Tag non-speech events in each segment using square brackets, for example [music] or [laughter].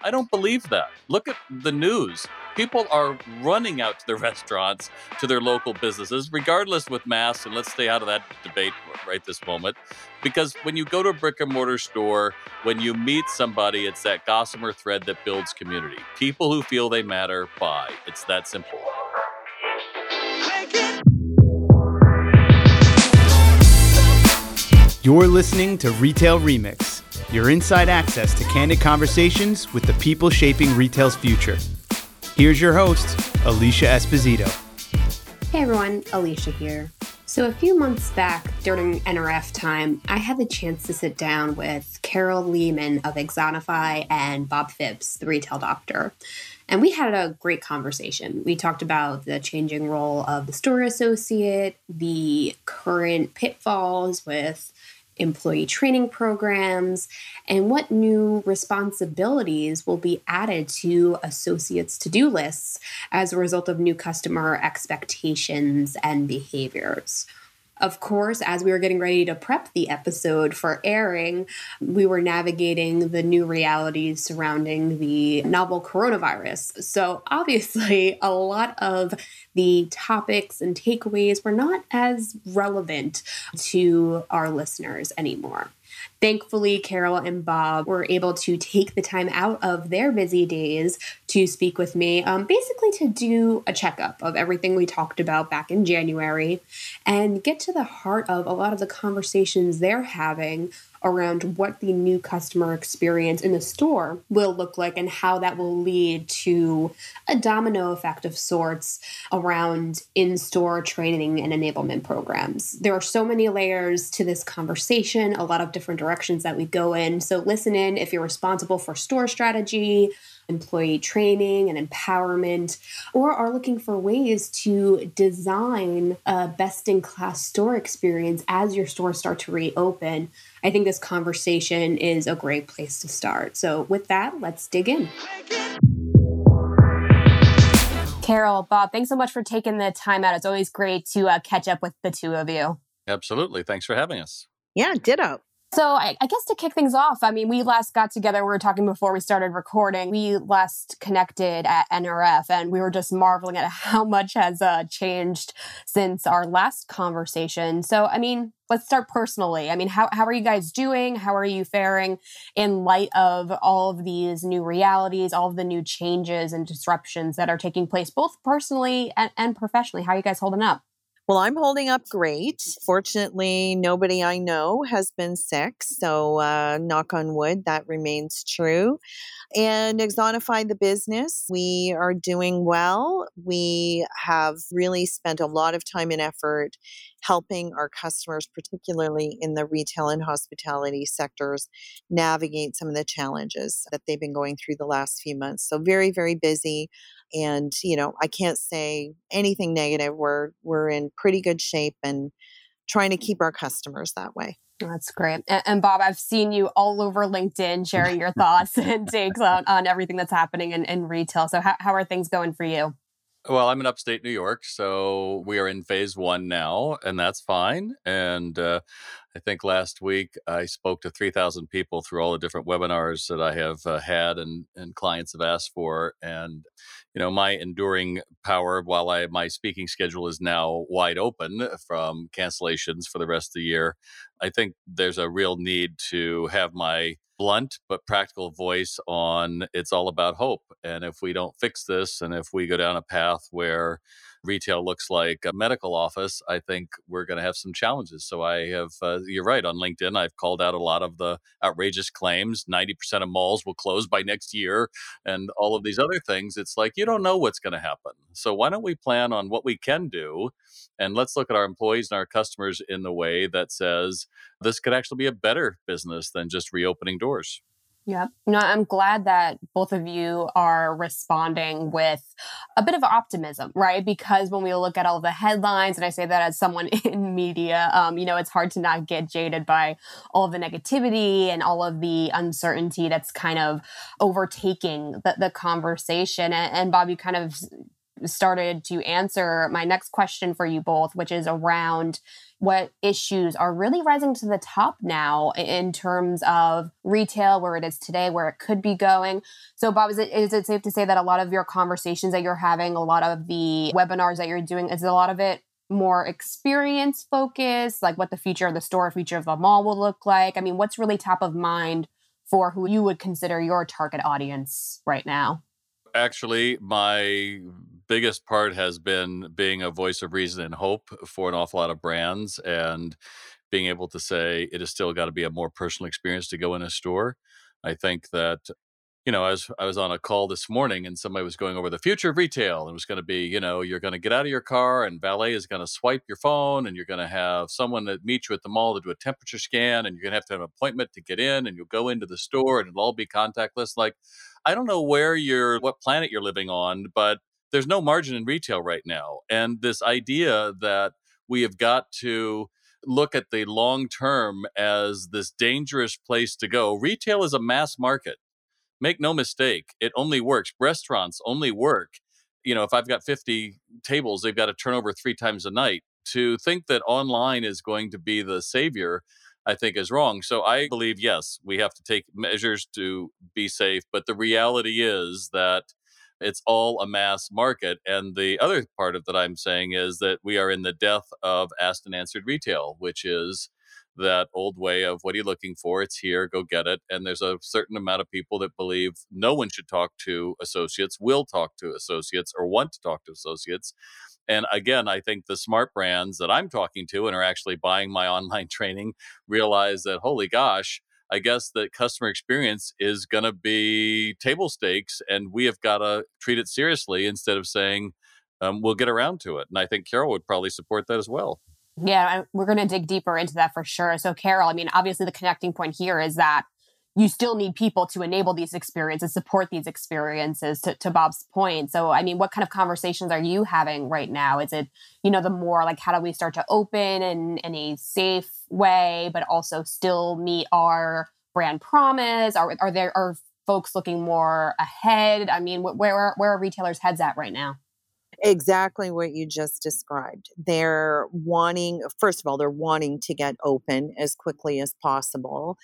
I don't believe that. Look at the news. People are running out to their [laughs] restaurants, to their local businesses, regardless with masks. And let's stay out of that debate right this moment. Because when you go to a brick and mortar store, when you meet somebody, it's that gossamer thread that builds community. People who feel they matter buy. It's that simple. You're listening to Retail Remix, your inside access to candid conversations with the people shaping retail's future. Here's your host, Alicia Esposito. Hey everyone, Alicia here. So, a few months back during NRF time, I had the chance to sit down with Carol Leaman of Axonify and Bob Phibbs, the retail doctor. And we had a great conversation. We talked about the changing role of the store associate, the current pitfalls with employee training programs, and what new responsibilities will be added to associates' to do lists as a result of new customer expectations and behaviors. Of course, as we were getting ready to prep the episode for airing, we were navigating the new realities surrounding the novel coronavirus. So, obviously, [laughs] a lot of the topics and takeaways were not as relevant to our listeners anymore. Thankfully, Carol and Bob were able to take the time out of their busy days to speak with me, um, basically to do a checkup of everything we talked about back in January and get to the heart of a lot of the conversations they're having around what the new customer experience in the store will look like and how that will lead to a domino effect of sorts around in store training and enablement programs. There are so many layers to this conversation, a lot of different directions that we go in. So, listen in if you're responsible for store strategy employee training and empowerment, or are looking for ways to design a best in class store experience as your stores start to reopen, I think this conversation is a great place to start. So, with that, let's dig in. Carol, Bob, thanks so much for taking the time out. It's always great to uh, catch up with the two of you. Absolutely. Thanks for having us. Yeah, ditto. So I, I, guess to kick things off, I mean, we last got together. We were talking before we started recording. We last connected at NRF, and we were just marveling at [laughs] how much has uh, changed since our last conversation. So, I mean, let's start personally. I mean, how how are you guys doing? How are you faring in light of all of these new realities, all of the new changes and disruptions that are taking place, both personally and, and professionally? How are you guys holding up? Well, I'm holding up great. Fortunately, nobody I know has been sick. So, uh, knock on wood, that remains true. And Axonify the business, we are doing well. We have really spent a lot of time and effort helping our customers, particularly in the retail and hospitality sectors, navigate some of the challenges that they've been going through the last few months. So, very, very busy and you know i can't say anything negative we're we're in pretty good shape and trying to mm. keep our customers that way that's great. And, and, Bob, I've seen you all over LinkedIn [laughs] sharing your thoughts and takes on, on everything that's happening in, in retail. So, how, how are things going for you? Well, I'm in upstate New York, so we are in phase one now, and that's fine. And uh, I think last week I spoke to 3,000 people through all the different webinars that I have uh, had and, and clients have asked for. And, you know, my enduring power, while I my speaking schedule is now wide open from cancellations for the rest of the year, I think there's a real need to have my blunt but practical voice on it's all about hope. And if we don't fix this, and if we go down a path where retail looks like a medical office, I think we're going to have some challenges. So I have, uh, you're right, on LinkedIn, I've called out a lot of the outrageous claims. 90% of malls will close by next year and all of these other things. It's like, you don't know what's going to happen. So why don't we plan on what we can do? And let's look at our employees and our customers in the way that says this could actually be a better business than just reopening doors. Yeah. No, I'm glad that both of you are responding with a bit of optimism, right? Because when we look at all the headlines, and I say that as someone [laughs] in media, um, you know, it's hard to not get jaded by all of the negativity and all of the uncertainty that's kind of overtaking the, the conversation. And, and Bob, you kind of started to answer my next question for you both, which is around what issues are really rising to the top now in terms of retail, where it is today, where it could be going. So, Bob, is it, is it safe to say that a lot of your conversations that you're having, a lot of the webinars that you're doing, is a lot of it more experience focused, like what the future of the store, future of the mall will look like? I mean, what's really top of mind for who you would consider your target audience right now? Actually, my biggest part has been being a voice of reason and hope for an awful lot of brands and being able to say it has still got to be a more personal experience to go in a store. I think that you know, I was I was on a call this morning and somebody was going over the future of retail and it was going to be, you know, you're going to get out of your car and valet is going to swipe your phone and you're going to have someone that meet you at the mall to do a temperature scan and you're going to have to have an appointment to get in and you'll go into the store and it'll all be contactless. Like, I don't know where you're, what planet you're living on, but there's no margin in retail right now. And this idea that we have got to look at the long term as this dangerous place to go. Retail is a mass market make no mistake, it only works. Restaurants only work. You know, if I've got 50 tables, they've got to turn over three times a night. To think that online is going to be the savior, I think is wrong. So I believe, yes, we have to take measures to be safe. But the reality is that it's all a mass market. And the other part of that I'm saying is that we are in the death of asked and answered retail, which is that old way of what are you looking for? It's here, go get it. And there's a certain amount of people that believe no one should talk to associates, will talk to associates, or want to talk to associates. And again, I think the smart brands that I'm talking to and are actually buying my [laughs] online training realize that, holy gosh, I guess that customer experience is going to be table stakes, and we have got to treat it seriously instead of saying um, we'll get around to it. And I think Carol would probably support that as well. Yeah, we're going to dig deeper into that for sure. So, Carol, I mean, obviously, the connecting point here is that you still need people to enable these experiences, support these experiences to, to Bob's point. So, I mean, what kind of conversations are you having right now? Is it, you know, the more like how do we start to open in, in a safe way, but also still meet our brand promise? Are, are there, are folks looking more ahead? I mean, where, where are retailers' heads at right now? Exactly what you just described. They're wanting, first of all, they're wanting to get open as quickly as possible.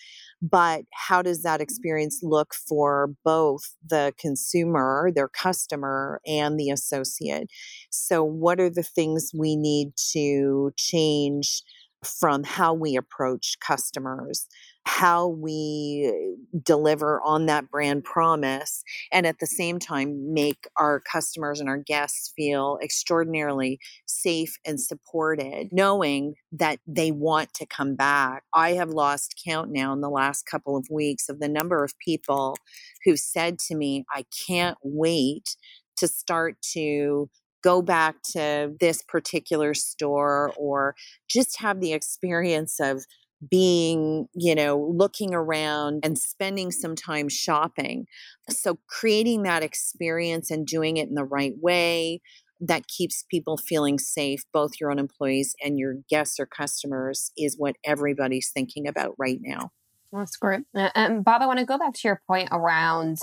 But how does that mm-hmm. experience look for both the consumer, their customer, and the associate? So, what are the things we need to change from how we approach customers? how we deliver on that brand promise and at the same time make our customers and our guests feel extraordinarily safe and supported knowing that they want to come back i have lost count now in the last couple of weeks of the number of people who said to me i can't wait to start to go back to this particular store or just have the experience of being, you know, looking around and spending some time shopping. So, creating that experience and doing it in the right way that keeps people feeling safe, both your own employees and your guests or customers, is what everybody's thinking about right now. That's great. And Bob, I want to go back to your point around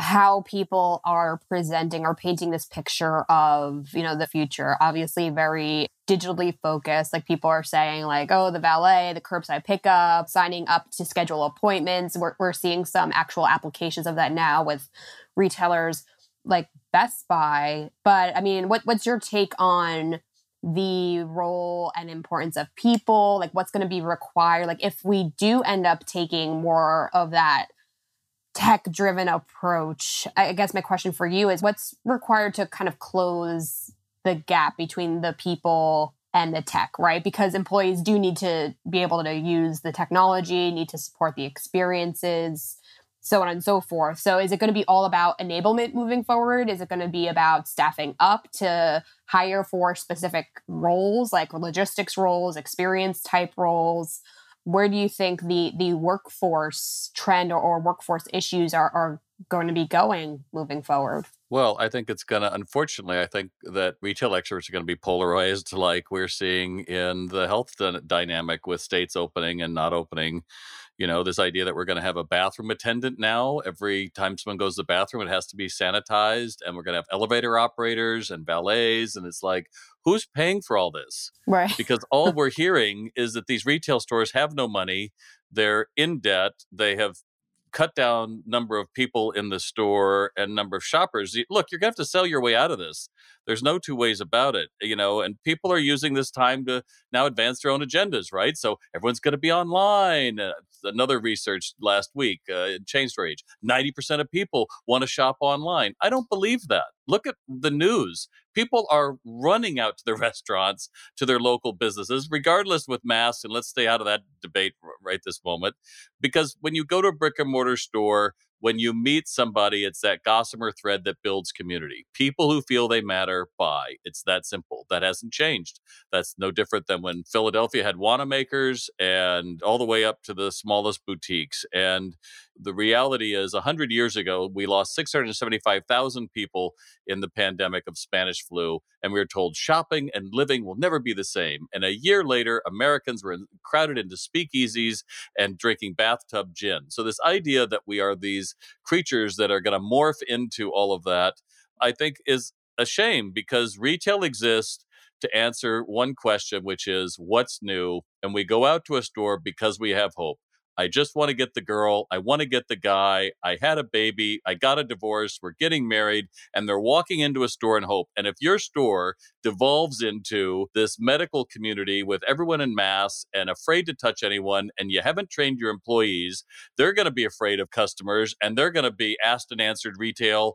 how people are presenting or painting this picture of you know the future. Obviously very digitally focused. Like people are saying like oh the valet the curbside pickup signing up to schedule appointments. We're, we're seeing some actual applications of that now with retailers like best buy. But i mean what, what's your take on the role and importance of people? Like what's going to be required? Like if we do end up taking more of that tech driven approach. I guess my question for you is what's required to kind of close the gap between the people and the tech, right? Because employees do need to be able to use the technology, need to support the experiences, so on and so forth. So, is it going to be all about enablement moving forward? Is it going to be about staffing up to hire for specific roles like logistics roles, experience type roles? Where do you think the the workforce trend or, or workforce issues are, are going to be going moving forward? Well, I think it's going to, unfortunately, I think that retail experts are going to be polarized like we're seeing in the health dynamic with states opening and not opening. you know this idea that we're going to have a bathroom attendant now every time someone goes to the bathroom it has to be sanitized and we're going to have elevator operators and valets and it's like who's paying for all this? Right. Because all [laughs] we're hearing is that these retail stores have no money they're in debt they have cut down number of people in the store and number of shoppers. Look you're going to have to sell your way out of this there's no two ways about it you know and people are using this time to now advance their own agendas right? So everyone's going to be online uh, another research last week uh, Store Age 90% of people want to shop online. I don't believe that. Look at the news. People are running out to the [laughs] restaurants to their local businesses regardless with masks and let's stay out of that debate right this moment because when you go to a brick and mortar store when you meet somebody, it's that gossamer thread that builds community. People who feel they matter buy. It's that simple. That hasn't changed. That's no different than when Philadelphia had Wanamakers and all the way up to the smallest boutiques. And the reality is 100 years ago we lost 675,000 people in the pandemic of Spanish flu and we were told shopping and living will never be the same. And a year later Americans were crowded into speakeasies and drinking bathtub gin. So this idea that we are these creatures that are going to morph into all of that I think is a shame because retail exists to answer one question which is what's new? And we go out to a store because we have hope I just want to get the girl. I want to get the guy. I had a baby. I got a divorce. We're getting married. And they're walking into a store in hope. And if your store devolves into this medical community with everyone in mass and afraid to touch anyone, and you haven't trained your employees, they're going to be afraid of customers and they're going to be asked and answered retail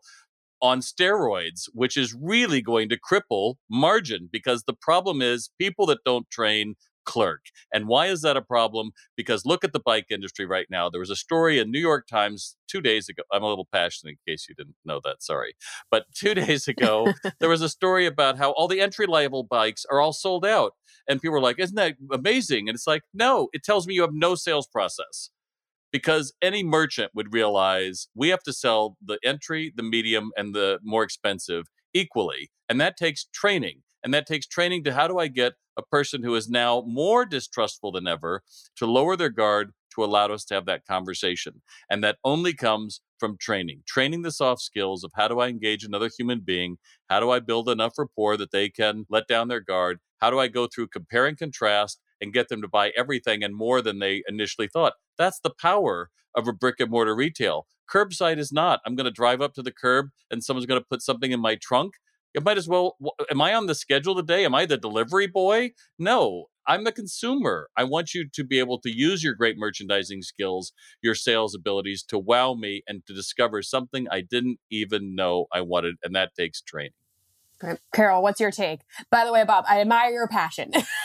on steroids, which is really going to cripple margin because the problem is people that don't train clerk. And why is that a problem? Because look at the bike industry right now. There was a story in New York Times two days ago. I'm a little passionate in case you didn't know that. Sorry. But two [laughs] days ago, there was a story about how all the entry level bikes are all sold out. And people were like, isn't that amazing? And it's like, no, it tells me you have no sales process because any merchant would realize we have to sell the entry, the medium, and the more expensive equally. And that takes training. And that takes training to how do I get a person who is now more distrustful than ever to lower their guard to allow us to have that conversation. And that only comes from training, training the soft skills of how do I engage another human being? How do I build enough rapport that they can let down their guard? How do I go through compare and contrast and get them to buy everything and more than they initially thought? That's the power of a brick and mortar retail. Curbside is not. I'm going to drive up to the curb and someone's going to put something in my trunk it might as well. Am I on the schedule today? Am I the delivery boy? No, I'm the consumer. I want you to be able to use your great merchandising skills, your sales abilities to wow me and to discover something I didn't even know I wanted. And that takes training. Carol, what's your take? By the way, Bob, I admire your passion. [laughs]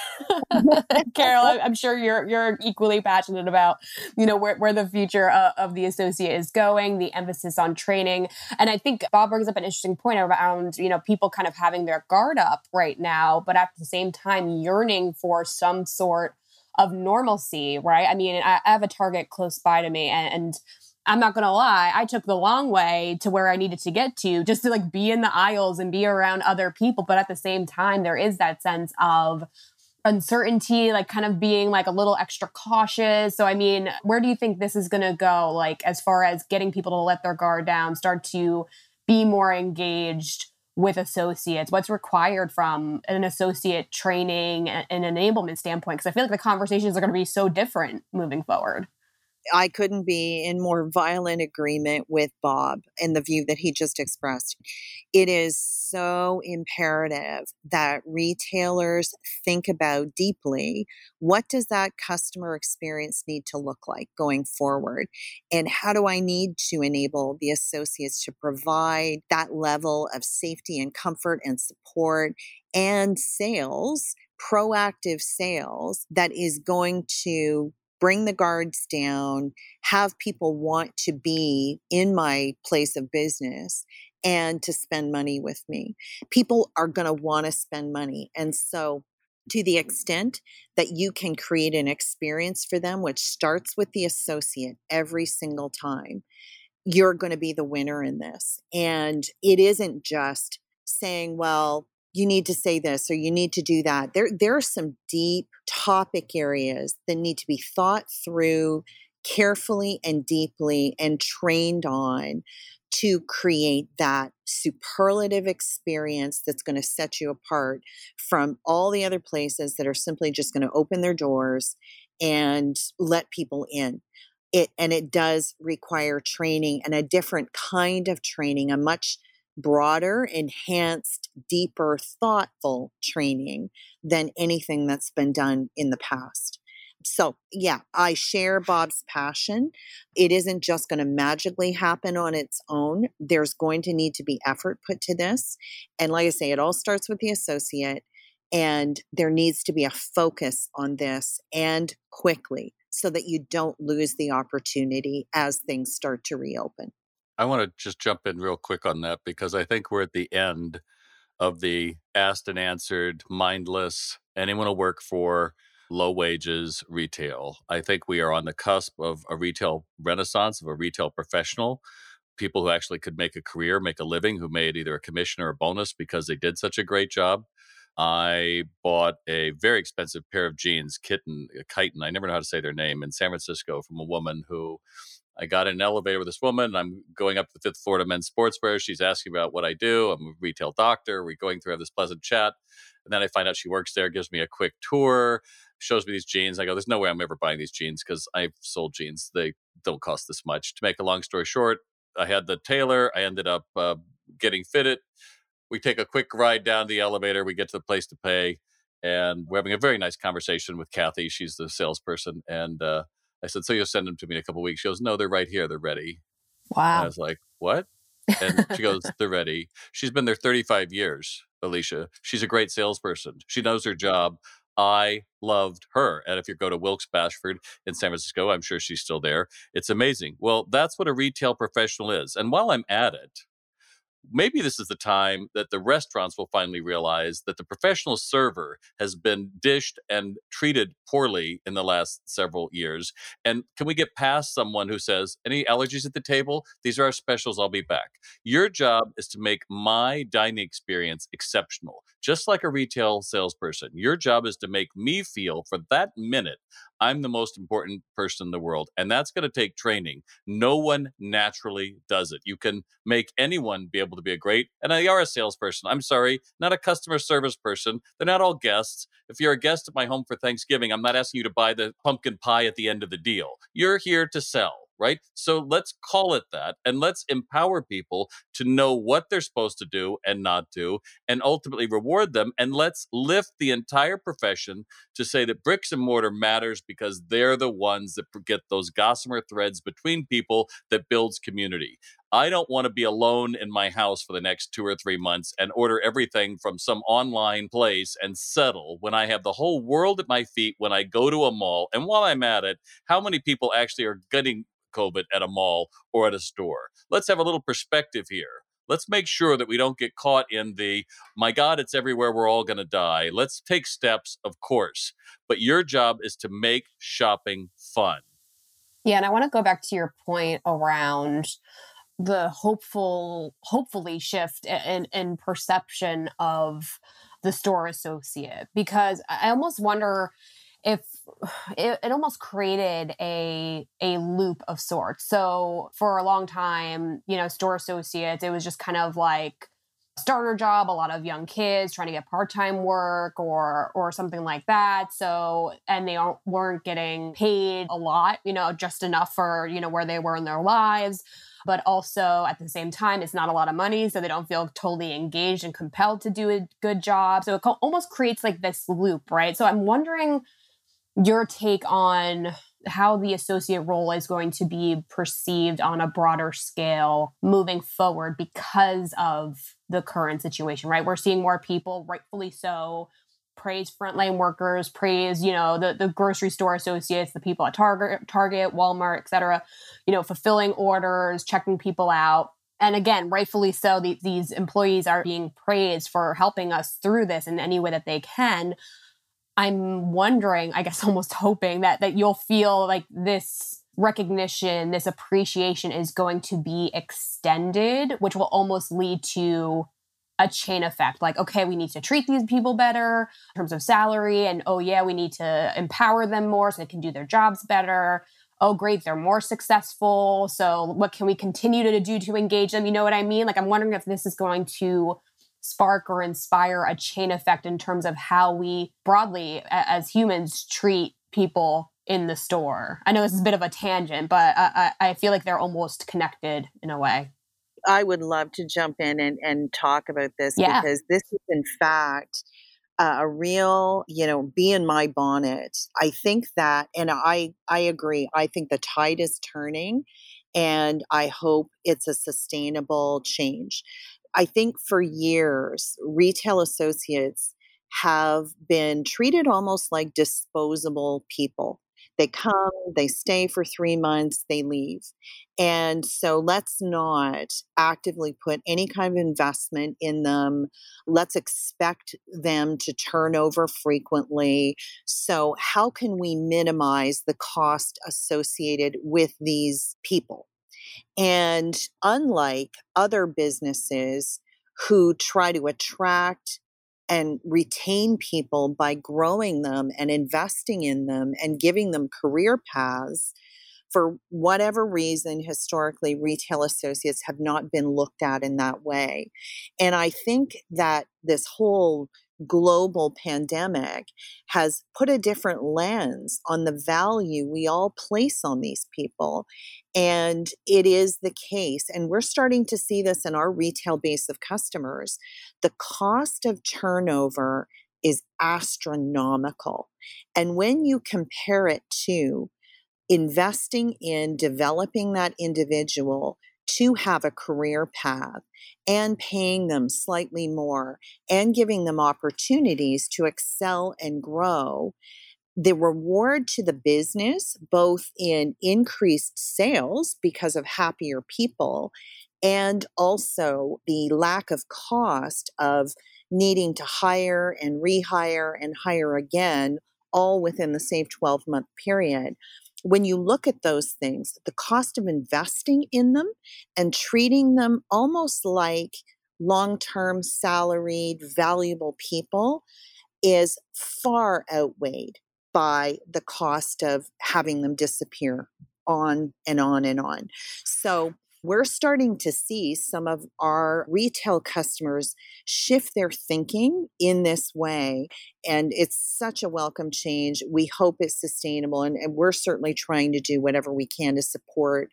Carol, I'm sure you're you're equally passionate about you know where, where the future uh, of the associate is going, the emphasis on training, and I think Bob brings up an interesting point around you know people kind of having their guard up right now, but at the same time yearning for some sort of normalcy, right? I mean, I, I have a Target close by to me, and, and I'm not gonna lie, I took the long way to where I needed to get to just to like be in the aisles and be around other people. But at the same time, there is that sense of uncertainty, like kind of being like a little extra cautious. So, I mean, where do you think this is gonna go? Like, as far as getting people to let their guard down, start to be more engaged with associates? What's required from an associate training and enablement standpoint? Because I feel like the conversations are going to be so different moving forward. I couldn't be in more violent agreement with Bob and the view that he just expressed. It is so imperative that retailers think about deeply what does that customer experience need to look like going forward and how do I need to enable the associates to provide that level of safety and comfort and support and sales proactive sales that is going to bring the guards down, have people want to be in my place of business and to spend money with me. People are going to want to spend money. And so, to the extent that you can create an experience for them, which starts with the associate every single time, you're going to be the winner in this. And it isn't just saying, well, you need to say this or you need to do that. There, there are some deep topic areas that need to be thought through carefully and deeply and trained on to create that superlative experience that's going to set you apart from all the other places that are simply just going to open their doors and let people in it and it does require training and a different kind of training a much broader enhanced deeper thoughtful training than anything that's been done in the past so, yeah, I share Bob's passion. It isn't just going to magically happen on its own. There's going to need to be effort put to this. And like I say, it all starts with the associate, and there needs to be a focus on this and quickly so that you don't lose the opportunity as things start to reopen. I want to just jump in real quick on that because I think we're at the end of the asked and answered, mindless, anyone will work for low wages retail. I think we are on the cusp of a retail renaissance, of a retail professional, people who actually could make a career, make a living, who made either a commission or a bonus because they did such a great job. I bought a very expensive pair of jeans, kitten, chitin, I never know how to say their name, in San Francisco from a woman who I got in an elevator with this woman. I'm going up to the fifth floor to men's sportswear. She's asking about what I do. I'm a retail doctor. We're going through have this pleasant chat. And then I find out she works there, gives me a quick tour shows me these jeans. I go, there's no way I'm ever buying these jeans because I've sold jeans. They don't cost this much. To make a long story short, I had the tailor. I ended up uh, getting fitted. We take a quick ride down the elevator. We get to the place to pay. And we're having a very nice conversation with Kathy. She's the salesperson. And uh, I said, So you'll send them to me in a couple weeks? She goes, No, they're right here. They're ready. Wow. And I was like, What? And she goes, [laughs] They're ready. She's been there 35 years, Alicia. She's a great salesperson. She knows her job. I loved her. And if you go to Wilkes Bashford in San Francisco, I'm sure she's still there. It's amazing. Well, that's what a retail professional is. And while I'm at it, maybe this is the time that the restaurants will finally realize that the professional server has been dished and treated poorly in the last several years. And can we get past someone who says, Any allergies at the table? These are our specials. I'll be back. Your job is to make my dining experience exceptional, just like a retail salesperson. Your job is to make me feel for that minute I'm the most important person in the world. And that's going to take training. No one naturally does it. You can make anyone be able to be a great, and they are a salesperson. I'm sorry, not a customer service person. They're not all guests. If you're a guest at my home for Thanksgiving, I'm not asking you to buy the pumpkin pie at the end of the deal. You're here to sell right? So let's call it that and let's empower people to know what they're supposed to do and not do and ultimately reward them. And let's lift the entire profession to say that bricks and mortar matters because they're the ones that get those gossamer threads between people that builds community. I don't want to be alone in my house for the next two or three months and order everything from some online place and settle when I have the whole world at my feet when I go to a mall. And while I'm at it, how many people actually are getting COVID at a mall or at a store. Let's have a little perspective here. Let's make sure that we don't get caught in the, my God, it's everywhere, we're all going to die. Let's take steps, of course. But your job is to make shopping fun. Yeah. And I want to go back to your point around the hopeful, hopefully shift in, in perception of the store associate, because I almost wonder if [sighs] it, it almost created a a loop of sorts. So for a long time, you know, store associates, it was just kind of like starter job a lot of young kids trying to get part-time work or or something like that. So and they weren't getting paid a lot you know just enough for you know where they were in their lives. But also at the same time it's not a lot of money so they don't feel totally engaged and compelled to do a good job. So it almost creates like this loop right? So i'm wondering your take on how the associate role is going to be perceived on a broader scale moving forward because of the current situation, right? We're seeing more people, rightfully so, praise frontline workers, praise, you know, the, the grocery store associates, the people at Target, Target, Walmart, et cetera, you know, fulfilling orders, checking people out. And again, rightfully so, the, these employees are being praised for helping us through this in any way that they can. I'm wondering, I guess [laughs] almost hoping that that you'll feel like this recognition, this appreciation is going to be extended, which will almost lead to a chain effect like okay we need to treat these people better in terms of salary and oh yeah we need to empower them more so they can do their jobs better oh, great, they're more successful. So what can we continue to do to engage them? You know what I mean? Like, I'm wondering if this is going to spark or inspire a chain effect in terms of how we broadly as humans treat people in the store. I know this is a bit of a tangent, but I, I feel like they're almost connected in a way. I would love to jump in and, and talk about this yeah. because this is, in fact, uh, a real, you know, bee in my bonnet. I think that, and I, I agree. I think the tide is turning, and I hope it's a sustainable change. I think for years, retail associates have been treated almost like disposable people. They come, they stay for three months, they leave. And so let's not actively put any kind of investment in them. Let's expect them to turn over frequently. So, how can we minimize the cost associated with these people? And unlike other businesses who try to attract and retain people by growing them and investing in them and giving them career paths. For whatever reason, historically, retail associates have not been looked at in that way. And I think that this whole global pandemic has put a different lens on the value we all place on these people. And it is the case, and we're starting to see this in our retail base of customers. The cost of turnover is astronomical. And when you compare it to investing in developing that individual to have a career path and paying them slightly more and giving them opportunities to excel and grow, the reward to the business, both in increased sales because of happier people and also the lack of cost of needing to hire and rehire and hire again, all within the same 12 month period when you look at those things, the cost of investing in them and treating them almost like long term salaried, valuable people is far outweighed by the cost of having them disappear on and on and on. So, we're starting to see some of our retail customers shift their thinking in this way. And it's such a welcome change. We hope it's sustainable. And, and we're certainly trying to do whatever we can to support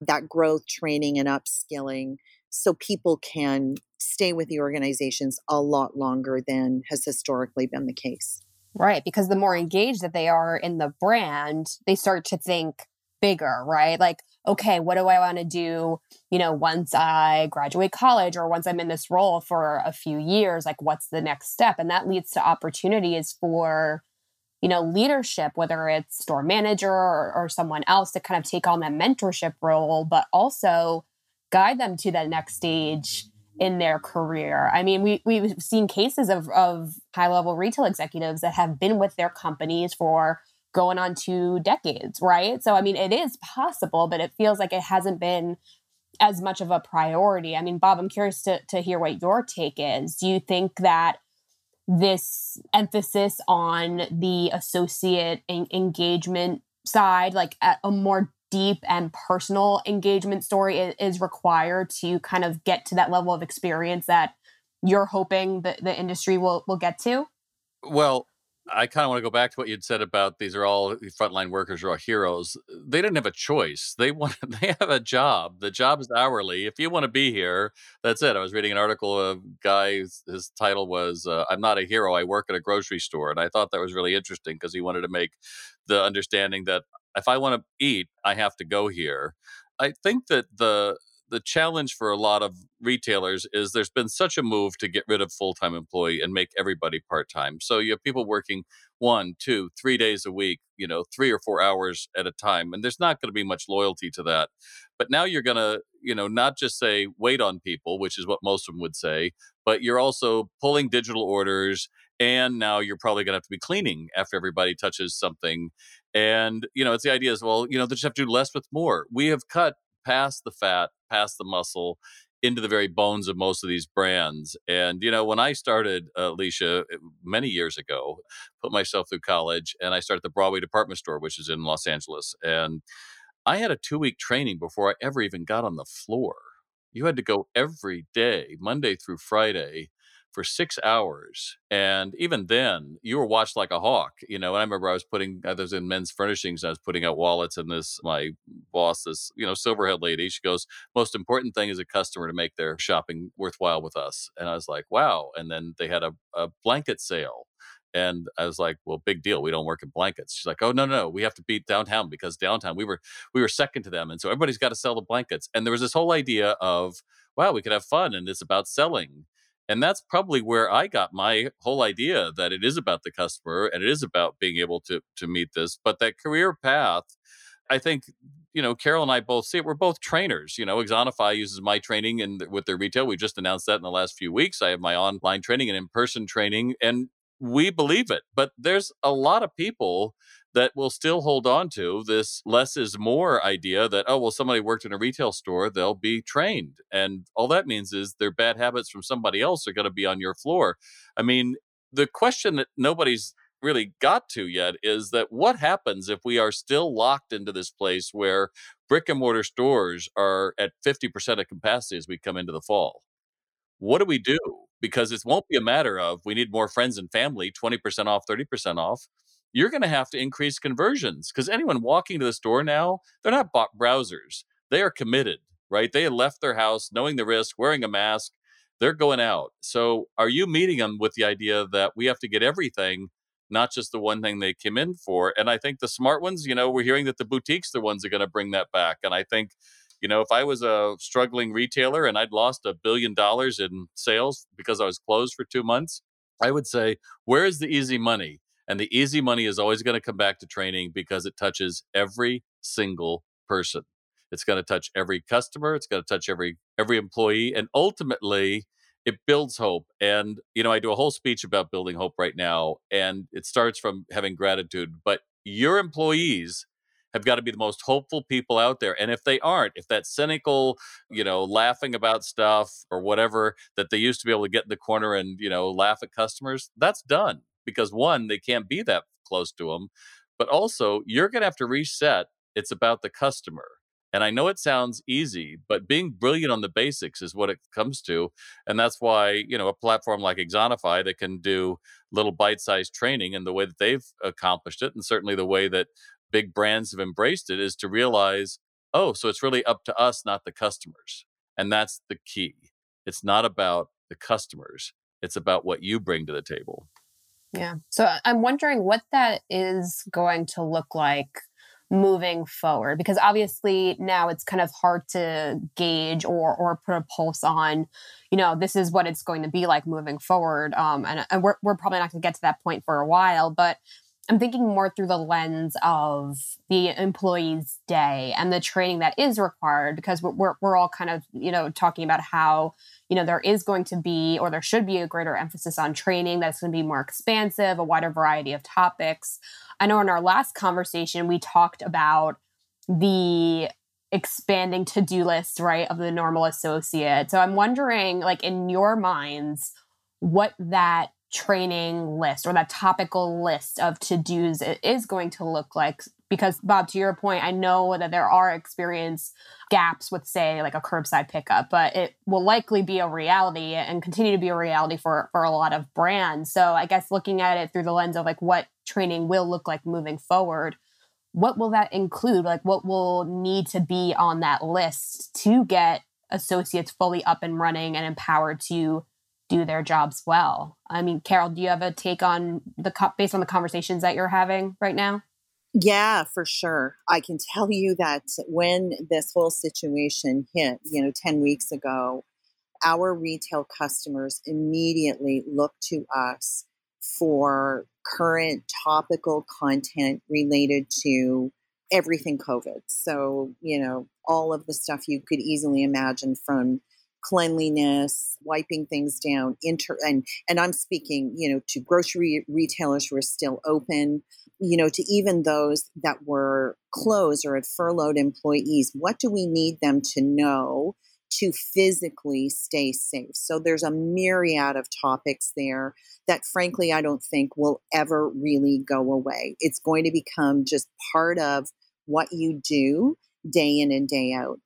that growth, training, and upskilling so people can stay with the organizations a lot longer than has historically been the case. Right. Because the more engaged that they are in the brand, they start to think bigger, right? Like, okay, what do I want to do, you know, once I graduate college or once I'm in this role for a few years, like what's the next step? And that leads to opportunities for, you know, leadership, whether it's store manager or, or someone else to kind of take on that mentorship role, but also guide them to that next stage in their career. I mean, we we've seen cases of of high level retail executives that have been with their companies for going on two decades, right? So, I mean, it is possible, but it feels like it hasn't been as much of a priority. I mean, Bob, I'm curious to, to hear what your take is. Do you think that this emphasis on the associate en- engagement side, like a more deep and personal engagement story, is, is required to kind of get to that level of experience that you're hoping that the industry will will get to? Well, I kind of want to go back to what you'd said about these are all frontline workers are all heroes. They didn't have a choice. They [laughs] want they have a job. The job is hourly. If you want to be here, that's it. I was reading an article of a guy. His title was uh, "I'm not a hero. I work at a grocery store," and I thought that was really interesting because he wanted to make the understanding that if I want to eat, I have to go here. I think that the the challenge for a lot of retailers is there's been such a move to get rid of full-time employee and make everybody part-time. So you have people working one two three days a week you know three or four hours at a time and there's not going to be much loyalty to that. But now you're going to you know not just say wait on people which is what most of them would say but you're also pulling digital orders and now you're probably going to have to be cleaning after everybody touches something. And you know it's the idea is well you know they just have to do less with more. We have cut past the fat, past the muscle into the very bones of most of these brands. And, you know, when I started, uh, Alicia, many years ago, put myself through college and I started the Broadway department store, which is in Los Angeles. And I had a two week training before I ever even got on the floor. You had to go every day, Monday through Friday, for six hours. And even then, you were watched like a hawk, you know. And I remember I was putting, uh, I was in men's furnishings, I was putting out wallets, and this, my boss, this, you know, silverhead lady, she goes, Most important thing is a customer to make their shopping worthwhile with us. And I was like, Wow. And then they had a, a blanket sale. And I was like, "Well, big deal. We don't work in blankets." She's like, "Oh no, no, no. we have to beat downtown because downtown we were we were second to them, and so everybody's got to sell the blankets." And there was this whole idea of, "Wow, we could have fun, and it's about selling." And that's probably where I got my whole idea that it is about the customer and it is about being able to to meet this. But that career path, I think, you know, Carol and I both see it. We're both trainers. You know, Axonify uses my training and with their retail. We just announced that in the last few weeks. I have my online training and in-person training, and we believe it. But there's a lot of people that will still hold on to this less is more idea that, oh, well, somebody worked in a retail store, they'll be trained. And all that means is their bad habits from somebody else are going to be on your floor. I mean, the question that nobody's really got to yet is that what happens if we are still locked into this place where brick and mortar stores are at 50% of capacity as we come into the fall? What do we do? Because it won't be a matter of we need more friends and family, 20% off, 30% off you're going to have to increase conversions because anyone walking to the store now, they're not browsers. They are committed, right? They left their house knowing the risk, wearing a mask. They're going out. So are you meeting them with the idea that we have to get everything, not just the one thing they came in for? And I think the smart ones, you know, we're hearing that the boutiques, the ones are going to bring that back. And I think, you know, if I was a struggling retailer and I'd lost a billion dollars in sales because I was closed for two months, I would say, where is the easy money? And the easy money is always going to come back to training because it touches every single person. It's going to touch every customer. It's going to touch every every employee, and ultimately, it builds hope. And you know, I do a whole speech about building hope right now, and it starts from having gratitude. But your employees have got to be the most hopeful people out there. And if they aren't, if that cynical, you know, laughing about stuff or whatever that they used to be able to get in the corner and, you know, laugh at customers, that's done because one, they can't be that close to them, but also you're going to have to reset. It's about the customer. And I know it sounds easy, but being brilliant on the basics is what it comes to. And that's why, you know, a platform like Axonify that can do little bite sized training and the way that they've accomplished it, and certainly the way that big brands have embraced it, is to realize, oh, so it's really up to us, not the customers. And that's the key. It's not about the customers, it's about what you bring to the table. Yeah. So I'm wondering what that is going to look like moving forward because obviously now it's kind of hard to gauge or or put a pulse on you know this is what it's going to be like moving forward um and, and we're, we're probably not going to get to that point for a while but i'm thinking more through the lens of the employee's day and the training that is required because we're, we're, all kind of you know talking about how you know there is going to be or there should be a greater emphasis on training that's going to be more expansive a wider variety of topics. I know in our last conversation we talked about the expanding to-do list right of the normal associate. So i'm wondering like in your minds what that training list or that topical list of to-dos is going to look like. Because bob to your point i know that there are experience gaps with say like a curbside pickup but it will likely be a reality and continue to be a reality for for a lot of brands. So i guess looking at it through the lens of like what training will look like moving forward what will that include? Like what will need to be on that list to get associates fully up and running and empowered to do their jobs well. I mean, Carol, do you have a take on the based on the conversations that you're having right now? Yeah, for sure. I can tell you that when this whole situation hit, you know, 10 weeks ago, our retail customers immediately looked to us for current topical content related to everything COVID. So, you know, all of the stuff you could easily imagine from cleanliness, wiping things down, inter and and I'm speaking, you know, to grocery retailers who are still open, you know, to even those that were closed or had furloughed employees. What do we need them to know to physically stay safe. So there's a myriad of topics there that frankly I don't think will ever really go away. It's going to become just part of what you do day in and day out.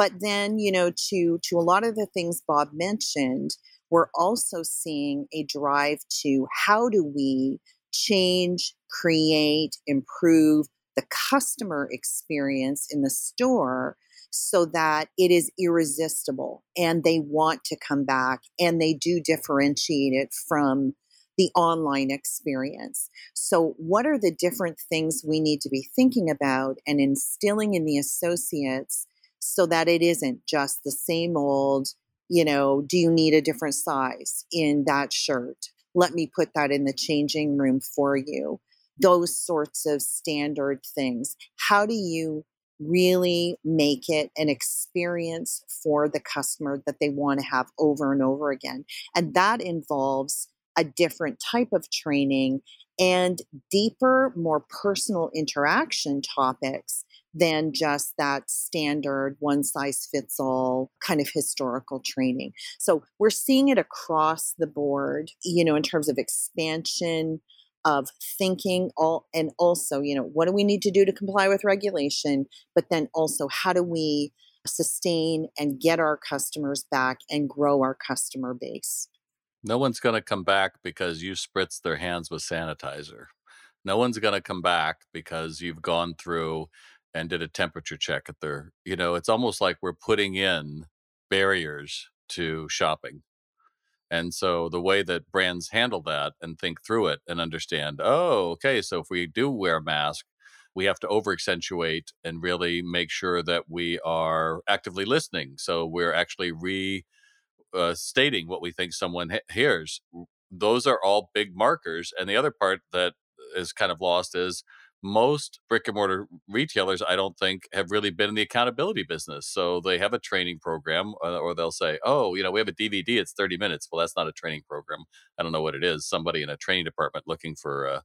But then, you know, to to a lot of the things Bob mentioned, we're also seeing a drive to how do we change, create, improve the customer experience in the store so that it is irresistible and they want to come back and they do differentiate it from the online experience. So, what are the different things we need to be thinking about and instilling in the associates so that it isn't just the same old, you know, do you need a different size in that shirt? Let me put that in the changing room for you. Those sorts of standard things. How do you really make it an experience for the customer that they want to have over and over again? And that involves a different type of training and deeper, more personal interaction topics than just that standard one size fits all kind of historical training. So we're seeing it across the board, you know, in terms of expansion of thinking all and also, you know, what do we need to do to comply with regulation, but then also how do we sustain and get our customers back and grow our customer base. No one's going to come back because you spritz their hands with sanitizer. No one's going to come back because you've gone through and did a temperature check at their, you know, it's almost like we're putting in barriers to shopping. And so the way that brands handle that and think through it and understand, oh, okay, so if we do wear a mask, we have to over accentuate and really make sure that we are actively listening. So we're actually re uh, stating what we think someone he- hears. Those are all big markers. And the other part that is kind of lost is most brick and mortar retailers, I don't think, have really been in the accountability business. So they have a training program, uh, or they'll say, "Oh, you know, we have a DVD. It's 30 minutes." Well, that's not a training program. I don't know what it is. Somebody in a training department looking for uh,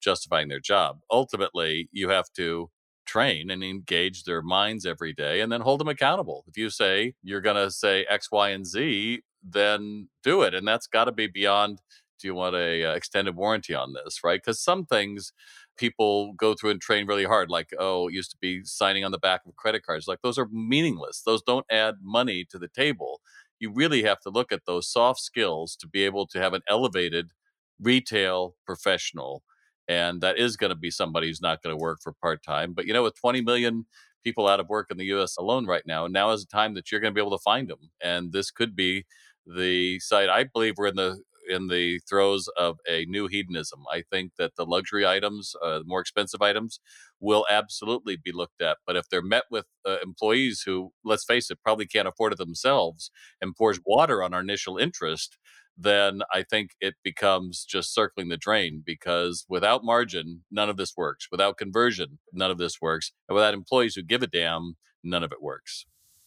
justifying their job. Ultimately, you have to train and engage their minds every day, and then hold them accountable. If you say you're going to say X, Y, and Z, then do it, and that's got to be beyond. Do you want a uh, extended warranty on this, right? Because some things people go through and train really hard like oh it used to be signing on the back of credit cards. Like those are meaningless. Those don't add money to the table. You really have to look at those soft skills to be able to have an elevated retail professional and that is going to be somebody who's not going to work for part-time but you know with 20 million people out of work in the us alone right now now is a time that you're going to be able to find them and this could be the site i believe we're in the in the throes of a new hedonism. I think that the luxury items, uh, the more expensive items, will absolutely be looked at. But if they're met with uh, employees who, let's face it, probably can't afford it themselves and pours water on our initial interest, then I think it becomes just circling the drain because without margin, none of this works. Without conversion, none of this works. And without employees who give a damn, none of it works.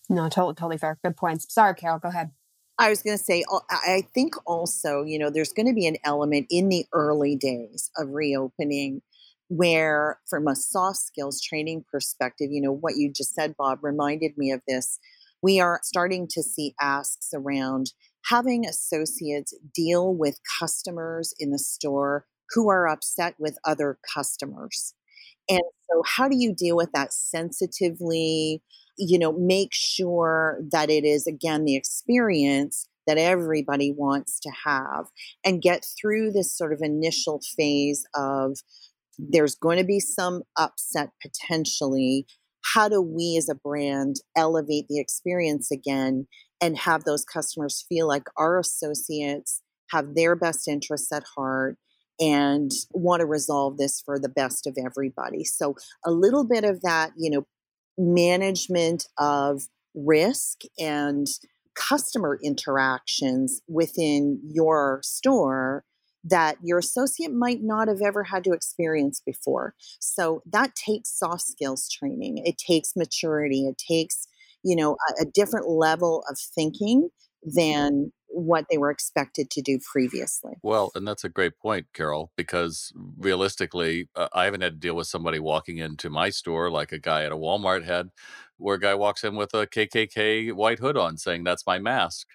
No, totally, totally fair. Good points. Sorry, Carol, go ahead. I was going to say, I think also, you know, there's going to be an element in the early days of reopening where, from a soft skills training perspective, you know, what you just said, Bob, reminded me of this. We are starting to see asks around having associates deal with customers in the store who are upset with other customers. And so, how do you deal with that sensitively? You know, make sure that it is, again, the experience that everybody wants to have and get through this sort of initial phase of there's going to be some upset potentially. How do we as a brand elevate the experience again and have those customers feel like our associates have their best interests at heart and want to resolve this for the best of everybody. So a little bit of that, you know, management of risk and customer interactions within your store that your associate might not have ever had to experience before. So that takes soft skills training. It takes maturity. It takes, you know, a, a different level of thinking mm-hmm. than what they were expected to do previously. Well, and that's a great point, Carol, because realistically, uh, I haven't had to deal with somebody walking into my store like a guy at a Walmart had. where a guy walks in with a KKK white hood on saying, That's my mask.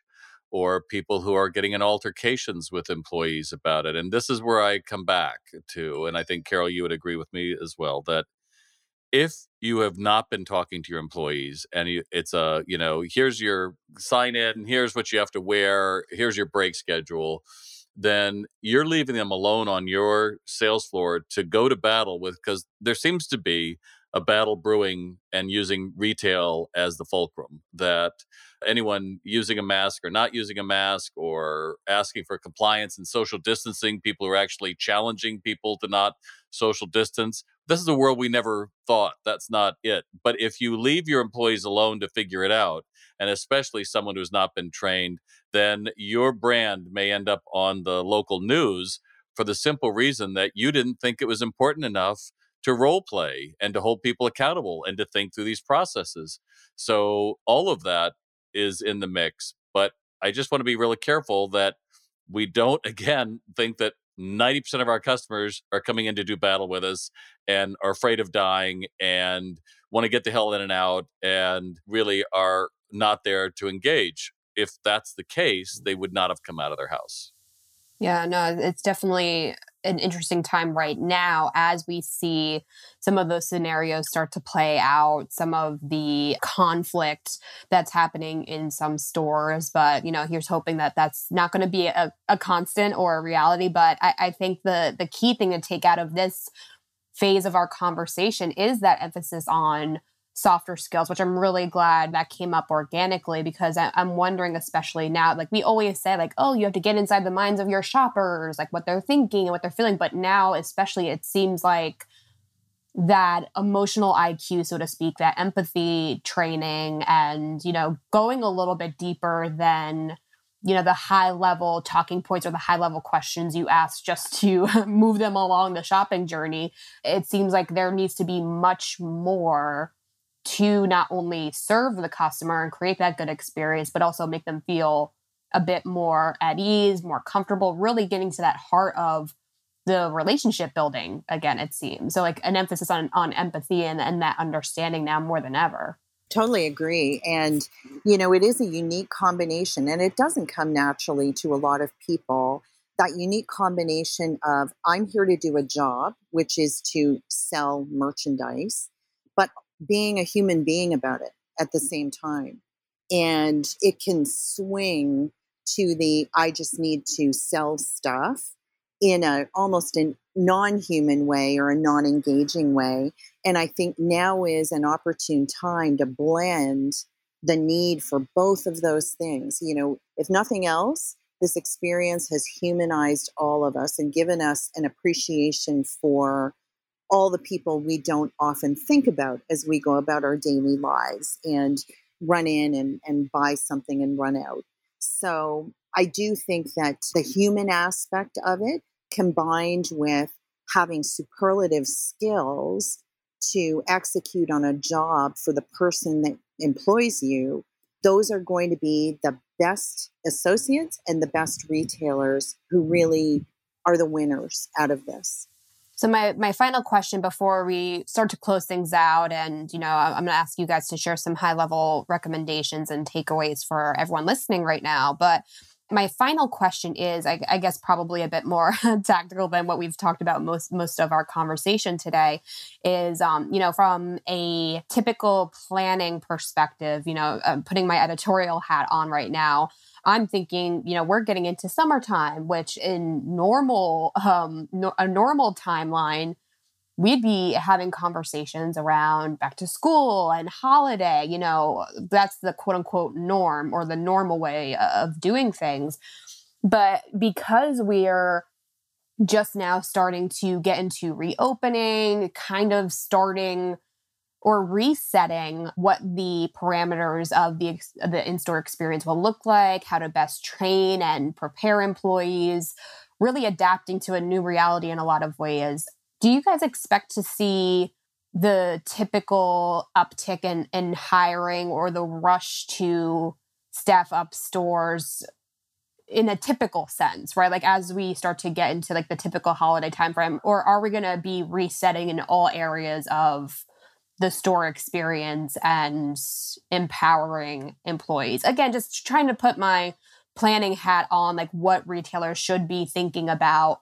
Or people who are getting in altercations with employees about it. And this is where I come back to, and I think, Carol, you would agree with me as well, that if you have not been talking to your employees and it's a you know here's your sign in here's what you have to wear here's your break schedule then you're leaving them alone on your sales floor to go to battle with because there seems to be a battle brewing and using retail as the fulcrum that anyone using a mask or not using a mask or asking for compliance and social distancing people are actually challenging people to not social distance this is a world we never thought that's not it but if you leave your employees alone to figure it out and especially someone who's not been trained then your brand may end up on the local news for the simple reason that you didn't think it was important enough to role play and to hold people accountable and to think through these processes. So all of that is in the mix. But I just want to be really careful that we don't, [laughs] again, think that 90% of our customers are coming in to do battle with us and are afraid of dying and want to get the hell in and out and really are not there to engage. If that's the case, they would not have come out of their house. Yeah, no, it's definitely an interesting time right now as we see some of those scenarios start to play out, some of the conflict that's happening in some stores. But, you know, here's hoping that that's not going to be a, a constant or a reality. But I, I think the, the key thing to take out of this phase of our conversation is that emphasis on softer skills, which I'm really glad that came up organically because I, am wondering, especially now, like we always say, like, oh, you have to get inside the minds of your shoppers, like what they're thinking and what they're feeling. But now, especially, it seems like that emotional IQ, so to speak, that empathy training and, you know, going a little bit deeper than you know the high level talking points or the high level questions you ask just [laughs] to move them along the shopping journey it seems like there needs to be much more to not only serve the customer and create that good experience, but also make them feel a bit more at ease, more comfortable, really getting to that heart of the relationship building again, it seems. So like an emphasis on on empathy and, and that understanding now more than ever. Totally agree. And, you know, it is a unique combination and it doesn't come naturally to a lot of people. That unique combination of I'm here to do a job, which is to sell merchandise, but being a human being about it at the mm. same time. And it can swing to the I just need to sell stuff in a almost a non-human way or a non-engaging way. And I think now is an opportune time to blend the need for both of those things. You know, if nothing else, this experience has humanized all of us and given us an appreciation for all the people we don't often think about as we go about our daily lives and run in and, and buy something and run out. So I do think that the human aspect of it combined with having superlative skills to execute on a job for the person that employs you, those are going to be the best associates and the best retailers who really are the winners out of this. So my my final question before we start to close things out, and you know, I'm going to ask you guys to share some high level recommendations and takeaways for everyone listening right now. But my final question is, I, I guess, probably a bit more [laughs] tactical than what we've talked about most most of our conversation today. Is um, you know, from a typical planning perspective, you know, uh, putting my editorial hat on right now. I'm thinking, you know, we're getting into summertime, which in normal, um, no, a normal timeline, we'd be having conversations around back to school and holiday. You know, that's the quote unquote norm or the normal way of doing things. But because we're just now starting to get into reopening, kind of starting or resetting what the parameters of the the in-store experience will look like, how to best train and prepare employees, really adapting to a new reality in a lot of ways. Do you guys expect to see the typical uptick in, in hiring or the rush to staff up stores in a typical sense, right? Like as we start to get into like the typical holiday timeframe, or are we going to be resetting in all areas of the store experience and empowering employees. Again, just trying to put my planning hat on, like what retailers should be thinking about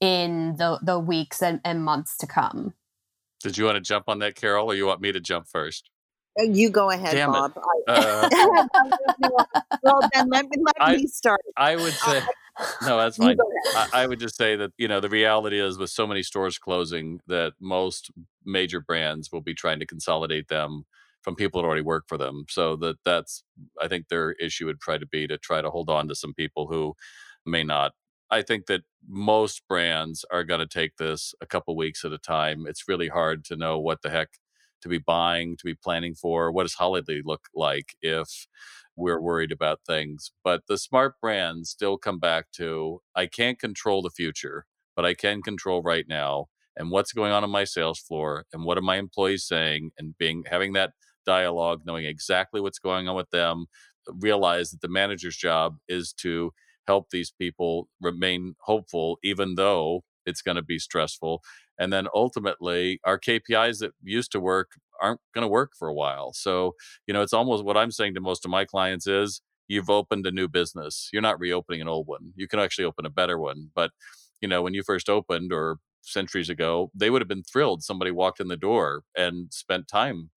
in the the weeks and, and months to come. Did you want to jump on that, Carol, or you want me to jump first? Uh, you go ahead, Damn Bob. I, uh, [laughs] well, then let me, let I, me start. I would say, no, that's fine. I, I, would just say that, you know, the reality is with so many stores closing that most major brands will be trying to consolidate them from people that already work for them. So that that's, I think their issue would try to be to try to hold on to some people who may not I think that most brands are going to take this a couple weeks at a time. It's really hard to know what the heck to be buying, to be planning for. What does holiday look like if we're worried about things? But the smart brands still come back to I can't control the future, but I can control right now and what's going on on my sales floor and what are my employees saying and being having that dialogue, knowing exactly what's going on with them, realize that the manager's job is to help these people remain hopeful, even though it's going to be stressful. And then ultimately, our KPIs that used to work aren't going to work for a while. So, you know, it's almost what I'm saying to most of my clients is you've opened a new business. You're not reopening an old one. You can actually open a better one. But, you know, when you first opened or centuries ago, they would have been thrilled somebody walked in the door and spent time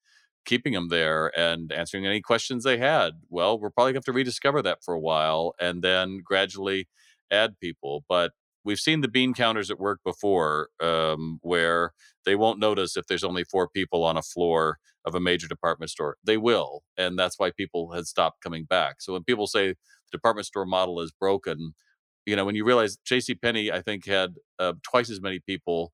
keeping them there and answering any questions they had. Well, we're probably going to have to rediscover that for a while and then gradually add people. But we've seen the bean counters at work before um, where they won't notice if there's only four people on a floor of a major department store. They will. And that's why people had stopped coming back. So when people say the department store model is broken, you know, when you realize J.C. Penney, I think, had uh, twice as many people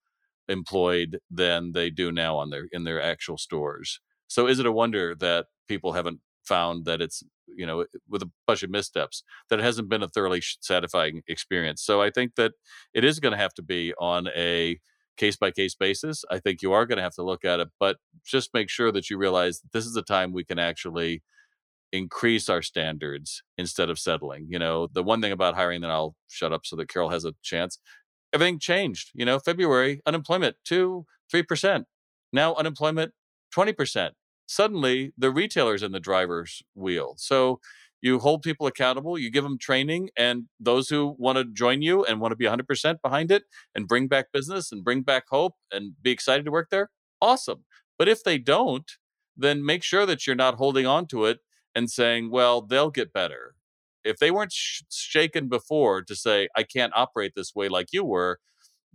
employed than they do now on their in their actual stores. So is it a wonder that people haven't found that it's you know with a bunch of missteps that it hasn't been a thoroughly satisfying experience. So i think that it is going to have to be on a case by case basis. I think you are going to have to look at it but just make sure that you realize that this is the time we can actually increase our standards instead of settling. You know the one thing about hiring that i'll shut up so that carol has a chance everything changed. You know february unemployment 2 3% now unemployment 20%. Suddenly, the retailer's in the driver's wheel. So you hold people accountable, you give them training, and those who want to join you and want to be 100% behind it and bring back business and bring back hope and be excited to work there, awesome. But if they don't, then make sure that you're not holding on to it and saying, well, they'll get better. If they weren't sh- shaken before to say, I can't operate this way like you were,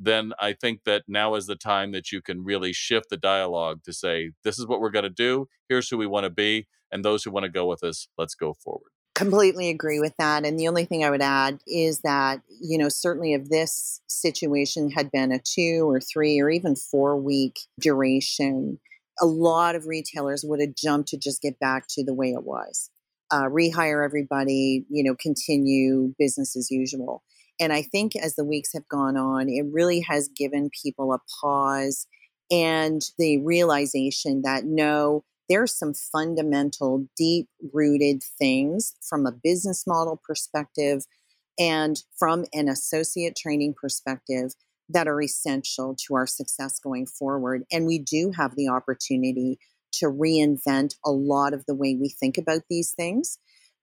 then I think that now is the time that you can really shift the dialogue to say, this is what we're going to do. Here's who we want to be. And those who want to go with us, let's go forward. Completely agree with that. And the only thing I would add is that, you know, certainly if this situation had been a two or three or even four week duration, a lot of retailers would have jumped to just get back to the way it was. Uh, rehire everybody, you know, continue business as usual. And I think as the weeks have gone on, it really has given people a pause and the realization that no, there's some fundamental, deep rooted things from a business model perspective and from an associate training perspective that are essential to our success going forward. And we do have the opportunity to reinvent a lot of the way we think about these things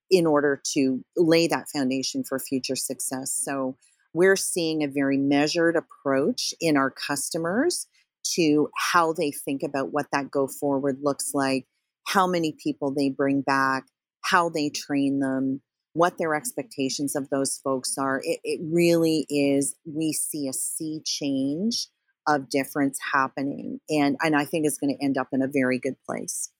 in order to lay that foundation for future success. So we're seeing a very measured approach in our customers to how they think about what that go forward looks like, how many people they bring back, how they train them, what their expectations of those folks are. It, it really is, we see a sea change of difference happening. And, and I think it's going to end up in a very good place.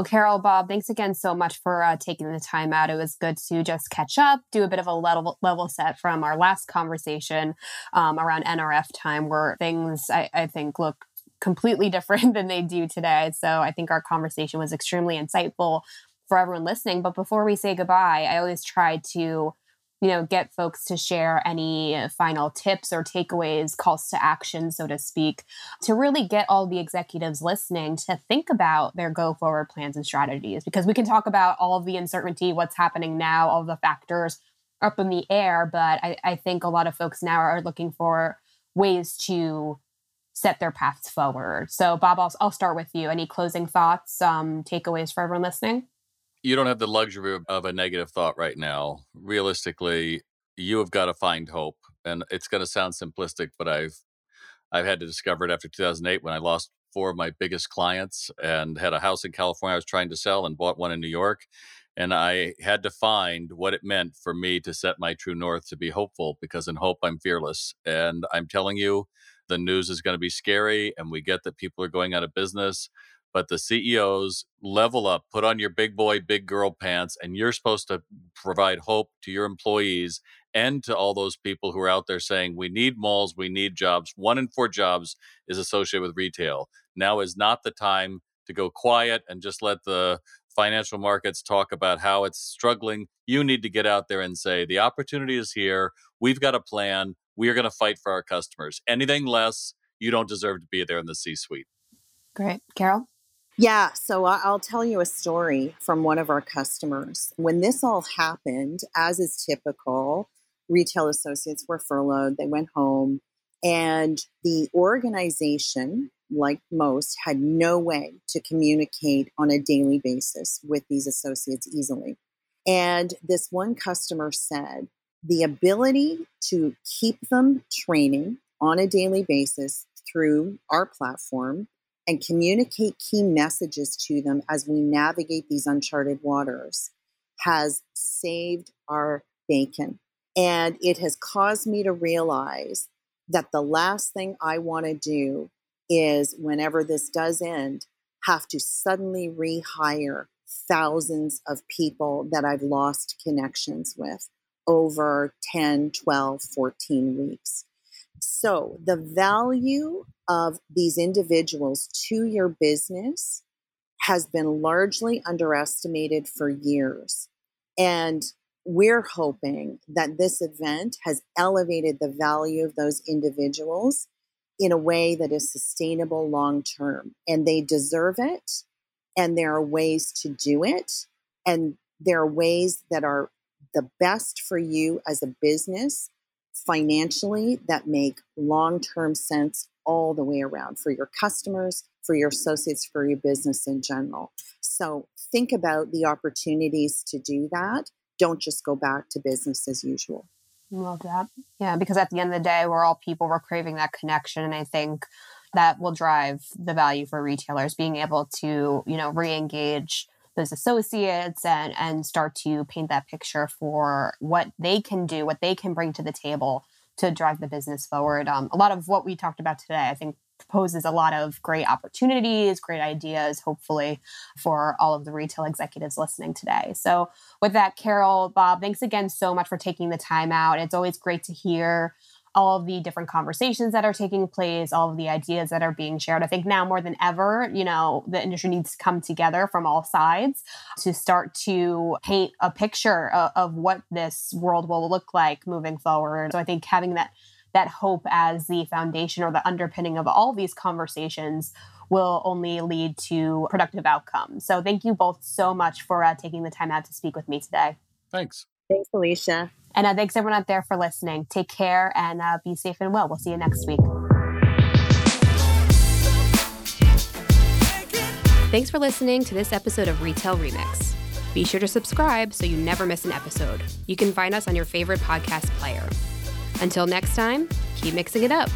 Well, Carol, Bob, thanks again so much for uh, taking the time out. It was good to just catch up, do a bit of a level, level set from our last conversation um, around NRF time, where things I, I think look completely [laughs] different than they do today. So I think our conversation was extremely insightful for everyone listening. But before we say goodbye, I always try to you know, get folks to share any final tips or takeaways, calls to action, so to speak, to really get all the executives listening to think about their go forward plans and strategies. Because we can talk about all the uncertainty, what's happening now, all the factors up in the air, but I, I think a lot of folks now are looking for ways to set their paths forward. So, Bob, I'll, I'll start with you. Any closing thoughts, um, takeaways for everyone listening? You don't have the luxury of a negative thought right now. Realistically, you have got to find hope. And it's going to sound simplistic, but I've I've had to discover it after 2008 when I lost four of my biggest clients and had a house in California I was trying to sell and bought one in New York. And I had to find what it meant for me to set my true north to be hopeful because in hope I'm fearless. And I'm telling you, the news is going to be scary and we get that people are going out of business but the CEOs level up, put on your big boy, big girl pants, and you're supposed to provide hope to your employees and to all those people who are out there saying, we need malls, we need jobs. One in four jobs is associated with retail. Now is not the time to go quiet and just let the financial markets talk about how it's struggling. You need to get out there and say, the opportunity is here. We've got a plan we are going to fight for our customers. Anything less, you don't deserve to be there in the C suite. Great. Carol? Yeah, so I'll tell you a story from one of our customers. When this all happened, as is typical, retail associates were furloughed, they went home, and the organization, like most, had no way to communicate on a daily basis with these associates easily. And this one customer said, the ability to keep them training on a daily basis through our platform and communicate key messages to them as we navigate these uncharted waters has saved our bacon. And it has caused me to realize that the last thing I want to do is, whenever this does end, have to suddenly rehire thousands of people that I've lost connections with over 10, 12, 14 weeks. So, the value of these individuals to your business has been largely underestimated for years. And we're hoping that this event has elevated the value of those individuals in a way that is sustainable long term. And they deserve it. And there are ways to do it. And there are ways that are the best for you as a business financially that make long term sense all the way around for your customers, for your associates, for your business in general. So think about the opportunities to do that. Don't just go back to business as usual. Love that. Yeah, because at the end of the day, we're all people, we're craving that connection. And I think that will drive the value for retailers being able to, you know, re engage those associates and and start to paint that picture for what they can do, what they can bring to the table to drive the business forward. Um, a lot of what we talked about today, I think, poses a lot of great opportunities, great ideas, hopefully, for all of the retail executives listening today. So, with that, Carol, Bob, thanks again so much for taking the time out. It's always great to hear all of the different conversations that are taking place, all of the ideas that are being shared. I think now more than ever, you know, the industry needs to come together from all sides to start to paint a picture of, of what this world will look like moving forward. So I think having that that hope as the foundation or the underpinning of all these conversations will only lead to productive outcomes. So thank you both so much for uh, taking the time out to speak with me today. Thanks. Thanks, Alicia. And uh, thanks everyone out there for listening. Take care and uh, be safe and well. We'll see you next week. Thanks for listening to this episode of Retail Remix. Be sure to subscribe so you never miss an episode. You can find us on your favorite podcast player. Until next time, keep mixing it up.